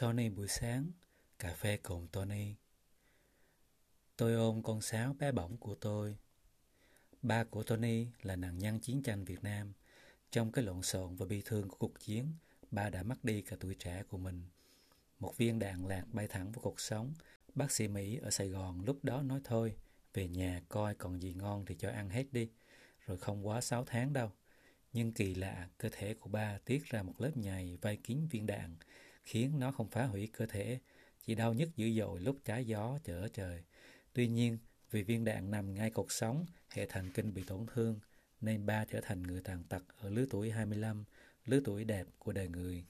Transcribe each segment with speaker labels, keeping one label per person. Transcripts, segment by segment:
Speaker 1: Tony buổi sáng, cà phê cùng Tony. Tôi ôm con sáo bé bỏng của tôi. Ba của Tony là nạn nhân chiến tranh Việt Nam. Trong cái lộn xộn và bi thương của cuộc chiến, ba đã mất đi cả tuổi trẻ của mình. Một viên đạn lạc bay thẳng vào cuộc sống. Bác sĩ Mỹ ở Sài Gòn lúc đó nói thôi, về nhà coi còn gì ngon thì cho ăn hết đi, rồi không quá 6 tháng đâu. Nhưng kỳ lạ, cơ thể của ba tiết ra một lớp nhầy vây kín viên đạn, khiến nó không phá hủy cơ thể, chỉ đau nhức dữ dội lúc trái gió trở trời. Tuy nhiên, vì viên đạn nằm ngay cột sống, hệ thần kinh bị tổn thương, nên ba trở thành người tàn tật ở lứa tuổi 25, lứa tuổi đẹp của đời người.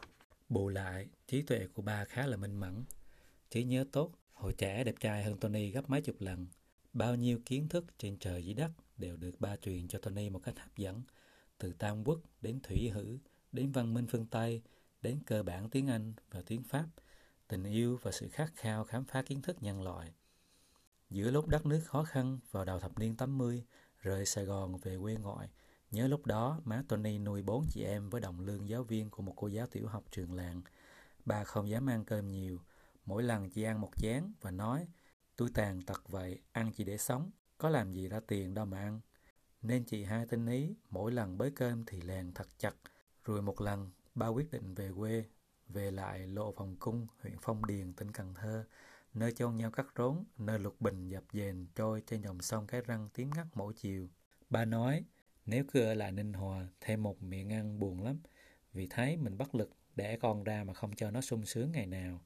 Speaker 1: Bù lại, trí tuệ của ba khá là minh mẫn. Trí nhớ tốt, hồi trẻ đẹp trai hơn Tony gấp mấy chục lần. Bao nhiêu kiến thức trên trời dưới đất đều được ba truyền cho Tony một cách hấp dẫn. Từ Tam Quốc đến Thủy Hữ, đến văn minh phương Tây, đến cơ bản tiếng Anh và tiếng Pháp, tình yêu và sự khát khao khám phá kiến thức nhân loại. Giữa lúc đất nước khó khăn vào đầu thập niên 80, rời Sài Gòn về quê ngoại, nhớ lúc đó má Tony nuôi bốn chị em với đồng lương giáo viên của một cô giáo tiểu học trường làng. Bà không dám ăn cơm nhiều, mỗi lần chỉ ăn một chén và nói tôi tàn tật vậy, ăn chỉ để sống, có làm gì ra tiền đâu mà ăn. Nên chị hai tinh ý, mỗi lần bới cơm thì lèn thật chặt. Rồi một lần, ba quyết định về quê, về lại lộ phòng cung, huyện Phong Điền, tỉnh Cần Thơ, nơi chôn nhau cắt rốn, nơi lục bình dập dềnh trôi trên dòng sông Cái Răng tím ngắt mỗi chiều. Ba nói, nếu cứ ở lại Ninh Hòa, thêm một miệng ăn buồn lắm, vì thấy mình bất lực để con ra mà không cho nó sung sướng ngày nào.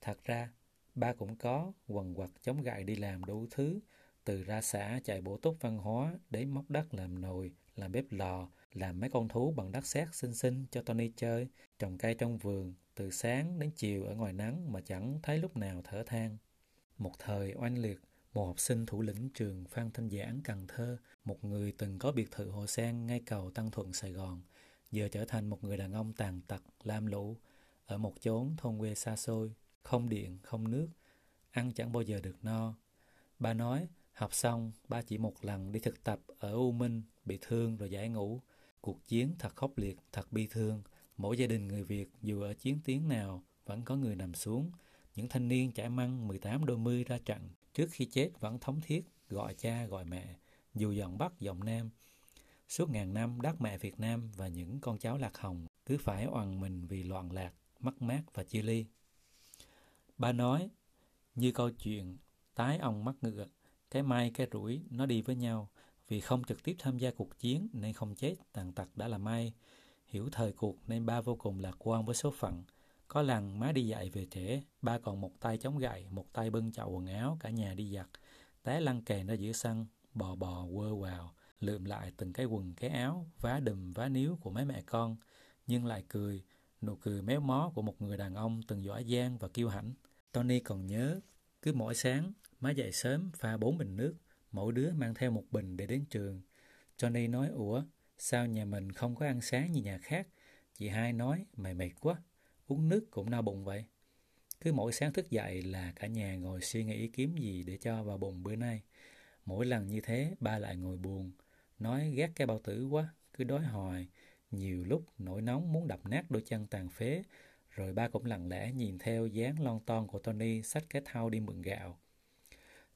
Speaker 1: Thật ra, ba cũng có quần quật chống gậy đi làm đủ thứ, từ ra xã chạy bổ túc văn hóa đến móc đất làm nồi, làm bếp lò, làm mấy con thú bằng đất sét xinh xinh cho Tony chơi, trồng cây trong vườn, từ sáng đến chiều ở ngoài nắng mà chẳng thấy lúc nào thở than. Một thời oanh liệt, một học sinh thủ lĩnh trường Phan Thanh Giảng Cần Thơ, một người từng có biệt thự Hồ Sen ngay cầu Tăng Thuận Sài Gòn, giờ trở thành một người đàn ông tàn tật, lam lũ, ở một chốn thôn quê xa xôi, không điện, không nước, ăn chẳng bao giờ được no. Ba nói, học xong, ba chỉ một lần đi thực tập ở U Minh, bị thương rồi giải ngũ. Cuộc chiến thật khốc liệt, thật bi thương. Mỗi gia đình người Việt dù ở chiến tuyến nào vẫn có người nằm xuống. Những thanh niên chạy măng 18 đôi mươi ra trận trước khi chết vẫn thống thiết gọi cha gọi mẹ dù dòng Bắc dòng Nam. Suốt ngàn năm đất mẹ Việt Nam và những con cháu lạc hồng cứ phải oằn mình vì loạn lạc, mất mát và chia ly. Ba nói, như câu chuyện tái ông mắc ngựa, cái may cái rủi nó đi với nhau, vì không trực tiếp tham gia cuộc chiến nên không chết, tàn tật đã là may. Hiểu thời cuộc nên ba vô cùng lạc quan với số phận. Có lần má đi dạy về trễ, ba còn một tay chống gậy, một tay bưng chậu quần áo, cả nhà đi giặt. Té lăn kèn ra giữa sân, bò bò quơ vào, lượm lại từng cái quần cái áo, vá đùm vá níu của mấy mẹ con, nhưng lại cười, nụ cười méo mó của một người đàn ông từng giỏi giang và kiêu hãnh. Tony còn nhớ, cứ mỗi sáng, má dậy sớm pha bốn bình nước, mỗi đứa mang theo một bình để đến trường. Johnny nói, ủa, sao nhà mình không có ăn sáng như nhà khác? Chị hai nói, mày mệt quá, uống nước cũng no bụng vậy. Cứ mỗi sáng thức dậy là cả nhà ngồi suy nghĩ kiếm gì để cho vào bụng bữa nay. Mỗi lần như thế, ba lại ngồi buồn, nói ghét cái bao tử quá, cứ đói hoài. Nhiều lúc nổi nóng muốn đập nát đôi chân tàn phế, rồi ba cũng lặng lẽ nhìn theo dáng lon ton của Tony xách cái thau đi mượn gạo.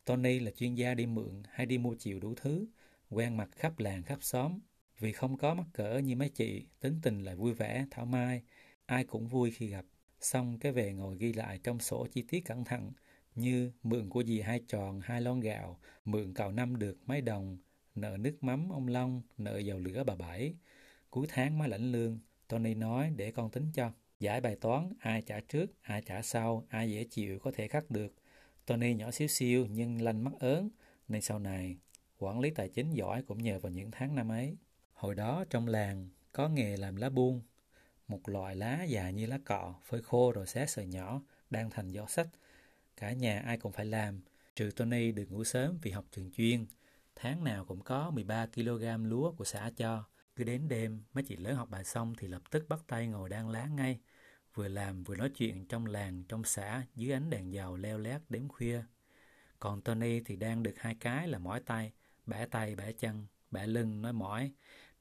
Speaker 1: Tony là chuyên gia đi mượn hay đi mua chiều đủ thứ, quen mặt khắp làng khắp xóm. Vì không có mắc cỡ như mấy chị, tính tình lại vui vẻ, thảo mai, ai cũng vui khi gặp. Xong cái về ngồi ghi lại trong sổ chi tiết cẩn thận, như mượn của dì hai tròn hai lon gạo, mượn cào năm được mấy đồng, nợ nước mắm ông Long, nợ dầu lửa bà Bảy. Cuối tháng mới lãnh lương, Tony nói để con tính cho. Giải bài toán, ai trả trước, ai trả sau, ai dễ chịu có thể khắc được. Tony nhỏ xíu xiu nhưng lanh mắt ớn, nên sau này quản lý tài chính giỏi cũng nhờ vào những tháng năm ấy. Hồi đó trong làng có nghề làm lá buông, một loại lá dài như lá cọ, phơi khô rồi xé sợi nhỏ, đang thành gió sách. Cả nhà ai cũng phải làm, trừ Tony được ngủ sớm vì học trường chuyên. Tháng nào cũng có 13 kg lúa của xã cho. Cứ đến đêm, mấy chị lớn học bài xong thì lập tức bắt tay ngồi đan lá ngay. Vừa làm vừa nói chuyện trong làng, trong xã, dưới ánh đèn dầu leo lét đếm khuya. Còn Tony thì đang được hai cái là mỏi tay, bẻ tay, bẻ chân, bẻ lưng, nói mỏi,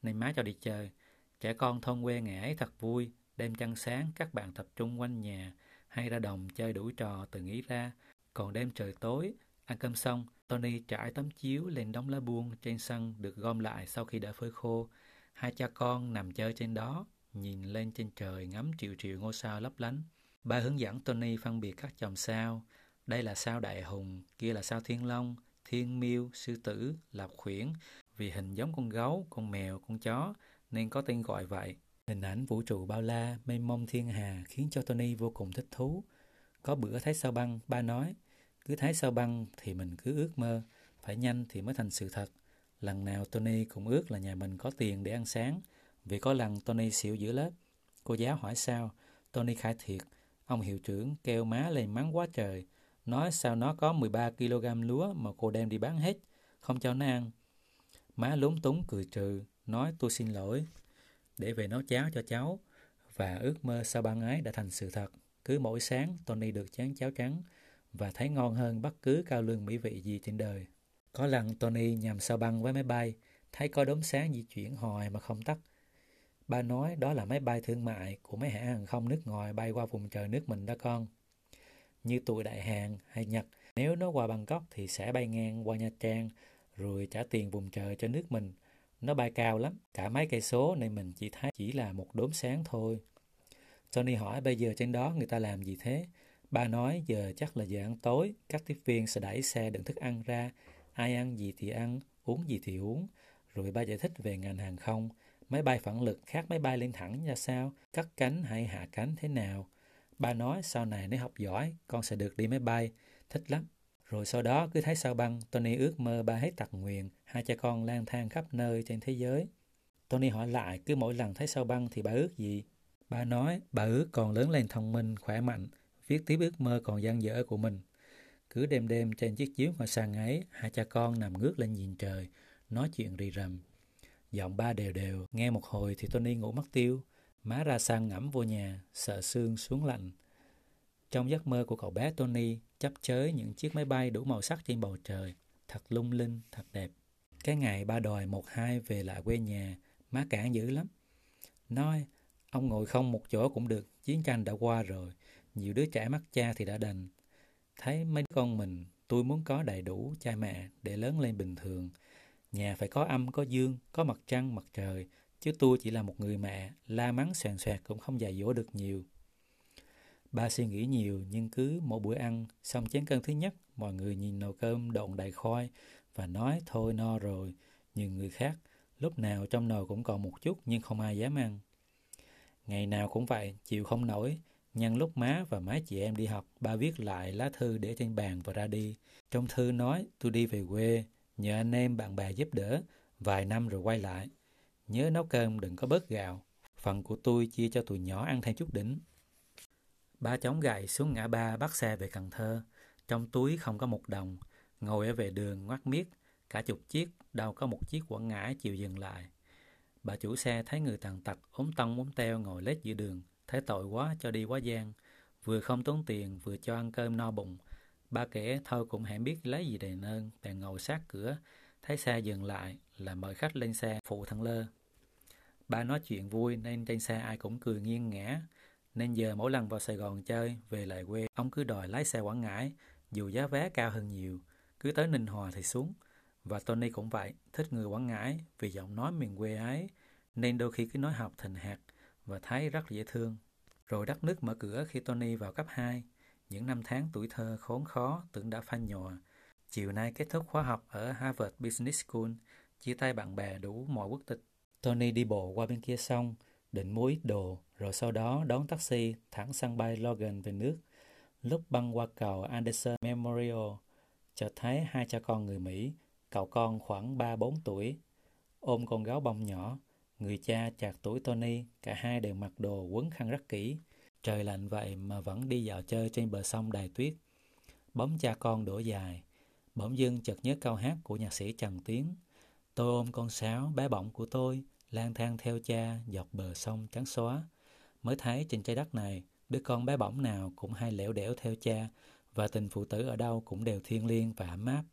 Speaker 1: nên má cho đi chơi. Trẻ con thôn quê ngày ấy thật vui, đêm trăng sáng các bạn tập trung quanh nhà, hay ra đồng chơi đủ trò từ nghĩ ra. Còn đêm trời tối, ăn cơm xong, Tony trải tấm chiếu lên đống lá buông trên sân được gom lại sau khi đã phơi khô. Hai cha con nằm chơi trên đó, nhìn lên trên trời ngắm triệu triệu ngôi sao lấp lánh. Ba hướng dẫn Tony phân biệt các chòm sao. Đây là sao đại hùng, kia là sao thiên long, thiên miêu, sư tử, lạp khuyển, vì hình giống con gấu, con mèo, con chó nên có tên gọi vậy. Hình ảnh vũ trụ bao la, mênh mông thiên hà khiến cho Tony vô cùng thích thú. Có bữa thấy sao băng, ba nói, cứ thấy sao băng thì mình cứ ước mơ, phải nhanh thì mới thành sự thật. Lần nào Tony cũng ước là nhà mình có tiền để ăn sáng, vì có lần Tony xỉu giữa lớp. Cô giáo hỏi sao, Tony khai thiệt, ông hiệu trưởng kêu má lên mắng quá trời, nói sao nó có 13 kg lúa mà cô đem đi bán hết, không cho nó ăn. Má lúng túng cười trừ, nói tôi xin lỗi, để về nấu cháo cho cháu. Và ước mơ sau băng ấy đã thành sự thật. Cứ mỗi sáng Tony được chén cháo trắng và thấy ngon hơn bất cứ cao lương mỹ vị gì trên đời. Có lần Tony nhằm sao băng với máy bay, thấy có đốm sáng di chuyển hoài mà không tắt. Ba nói đó là máy bay thương mại của mấy hãng hàng không nước ngoài bay qua vùng trời nước mình đó con. Như tụi Đại Hàn hay Nhật, nếu nó qua Bangkok thì sẽ bay ngang qua Nha Trang rồi trả tiền vùng trời cho nước mình. Nó bay cao lắm, cả mấy cây số nên mình chỉ thấy chỉ là một đốm sáng thôi. Tony hỏi bây giờ trên đó người ta làm gì thế? Ba nói giờ chắc là giờ ăn tối, các tiếp viên sẽ đẩy xe đựng thức ăn ra, ai ăn gì thì ăn, uống gì thì uống. Rồi ba giải thích về ngành hàng không, máy bay phản lực khác máy bay lên thẳng ra sao, cắt cánh hay hạ cánh thế nào. Ba nói sau này nếu học giỏi, con sẽ được đi máy bay, thích lắm. Rồi sau đó cứ thấy sao băng, Tony ước mơ ba hết tặc nguyện, hai cha con lang thang khắp nơi trên thế giới. Tony hỏi lại, cứ mỗi lần thấy sao băng thì ba ước gì? Ba nói, ba ước còn lớn lên thông minh, khỏe mạnh, viết tiếp ước mơ còn gian dở của mình. Cứ đêm đêm trên chiếc chiếu ngoài sàn ấy, hai cha con nằm ngước lên nhìn trời, nói chuyện rì rầm. Giọng ba đều đều, nghe một hồi thì Tony ngủ mất tiêu. Má ra sang ngẫm vô nhà, sợ xương xuống lạnh. Trong giấc mơ của cậu bé Tony, chấp chới những chiếc máy bay đủ màu sắc trên bầu trời, thật lung linh, thật đẹp. Cái ngày ba đòi một hai về lại quê nhà, má cản dữ lắm. Nói, ông ngồi không một chỗ cũng được, chiến tranh đã qua rồi, nhiều đứa trẻ mắc cha thì đã đành. Thấy mấy con mình, tôi muốn có đầy đủ cha mẹ để lớn lên bình thường. Nhà phải có âm, có dương, có mặt trăng, mặt trời, chứ tôi chỉ là một người mẹ, la mắng xoèn xoẹt cũng không dạy dỗ được nhiều. Ba suy nghĩ nhiều nhưng cứ mỗi bữa ăn, xong chén cơm thứ nhất, mọi người nhìn nồi cơm độn đầy khoai và nói thôi no rồi. Nhưng người khác, lúc nào trong nồi cũng còn một chút nhưng không ai dám ăn. Ngày nào cũng vậy, chịu không nổi. Nhân lúc má và má chị em đi học, ba viết lại lá thư để trên bàn và ra đi. Trong thư nói, tôi đi về quê, nhờ anh em bạn bè giúp đỡ, vài năm rồi quay lại. Nhớ nấu cơm đừng có bớt gạo. Phần của tôi chia cho tụi nhỏ ăn thêm chút đỉnh. Ba chóng gậy xuống ngã ba bắt xe về Cần Thơ. Trong túi không có một đồng. Ngồi ở về đường ngoắt miết. Cả chục chiếc, đâu có một chiếc quảng ngãi chịu dừng lại. Bà chủ xe thấy người tàn tật, ốm tông ốm teo ngồi lết giữa đường. Thấy tội quá cho đi quá gian. Vừa không tốn tiền, vừa cho ăn cơm no bụng. Ba kể thôi cũng hẹn biết lấy gì đền ơn, bèn ngồi sát cửa. Thấy xe dừng lại là mời khách lên xe phụ thằng Lơ. Ba nói chuyện vui nên trên xe ai cũng cười nghiêng ngã. Nên giờ mỗi lần vào Sài Gòn chơi, về lại quê, ông cứ đòi lái xe Quảng Ngãi, dù giá vé cao hơn nhiều, cứ tới Ninh Hòa thì xuống. Và Tony cũng vậy, thích người Quảng Ngãi vì giọng nói miền quê ấy, nên đôi khi cứ nói học thành hạt và thấy rất dễ thương. Rồi đất nước mở cửa khi Tony vào cấp 2, những năm tháng tuổi thơ khốn khó tưởng đã phanh nhòa. Chiều nay kết thúc khóa học ở Harvard Business School, chia tay bạn bè đủ mọi quốc tịch. Tony đi bộ qua bên kia sông, định mua ít đồ, rồi sau đó đón taxi thẳng sân bay Logan về nước. Lúc băng qua cầu Anderson Memorial, chợt thấy hai cha con người Mỹ, cậu con khoảng 3-4 tuổi, ôm con gáo bông nhỏ. Người cha chạc tuổi Tony, cả hai đều mặc đồ quấn khăn rất kỹ. Trời lạnh vậy mà vẫn đi dạo chơi trên bờ sông đầy tuyết. Bóng cha con đổ dài. Bỗng dưng chợt nhớ câu hát của nhạc sĩ Trần Tiến. Tôi ôm con sáo bé bỏng của tôi, lang thang theo cha dọc bờ sông trắng xóa. Mới thấy trên trái đất này, đứa con bé bỏng nào cũng hay lẻo đẻo theo cha, và tình phụ tử ở đâu cũng đều thiêng liêng và ấm áp.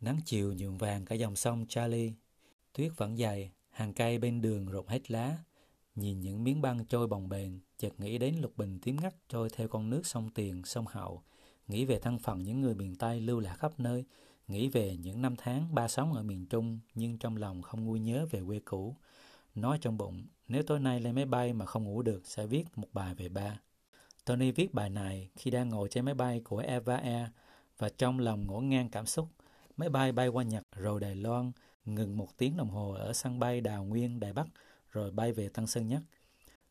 Speaker 1: Nắng chiều nhuộm vàng cả dòng sông Charlie. Tuyết vẫn dày, hàng cây bên đường rụng hết lá. Nhìn những miếng băng trôi bồng bềnh, chợt nghĩ đến lục bình tím ngắt trôi theo con nước sông Tiền, sông Hậu, nghĩ về thân phận những người miền Tây lưu lạc khắp nơi, nghĩ về những năm tháng ba sống ở miền Trung nhưng trong lòng không nguôi nhớ về quê cũ. Nói trong bụng, nếu tối nay lên máy bay mà không ngủ được sẽ viết một bài về ba. Tony viết bài này khi đang ngồi trên máy bay của Eva Air và trong lòng ngổn ngang cảm xúc. Máy bay bay qua Nhật rồi Đài Loan, ngừng một tiếng đồng hồ ở sân bay Đào Nguyên, Đài Bắc, rồi bay về Tân Sơn Nhất.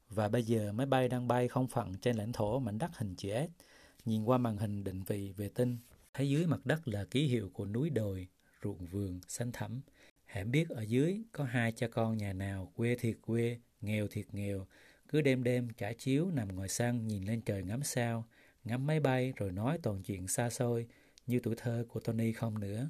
Speaker 1: Và bây giờ máy bay đang bay không phận trên lãnh thổ mảnh đất hình chữ S. Nhìn qua màn hình định vị vệ tinh, thấy dưới mặt đất là ký hiệu của núi đồi, ruộng vườn, xanh thẳm. Hẻm biết ở dưới có hai cha con nhà nào quê thiệt quê, nghèo thiệt nghèo, cứ đêm đêm trải chiếu nằm ngồi sân nhìn lên trời ngắm sao, ngắm máy bay rồi nói toàn chuyện xa xôi như tuổi thơ của Tony không nữa.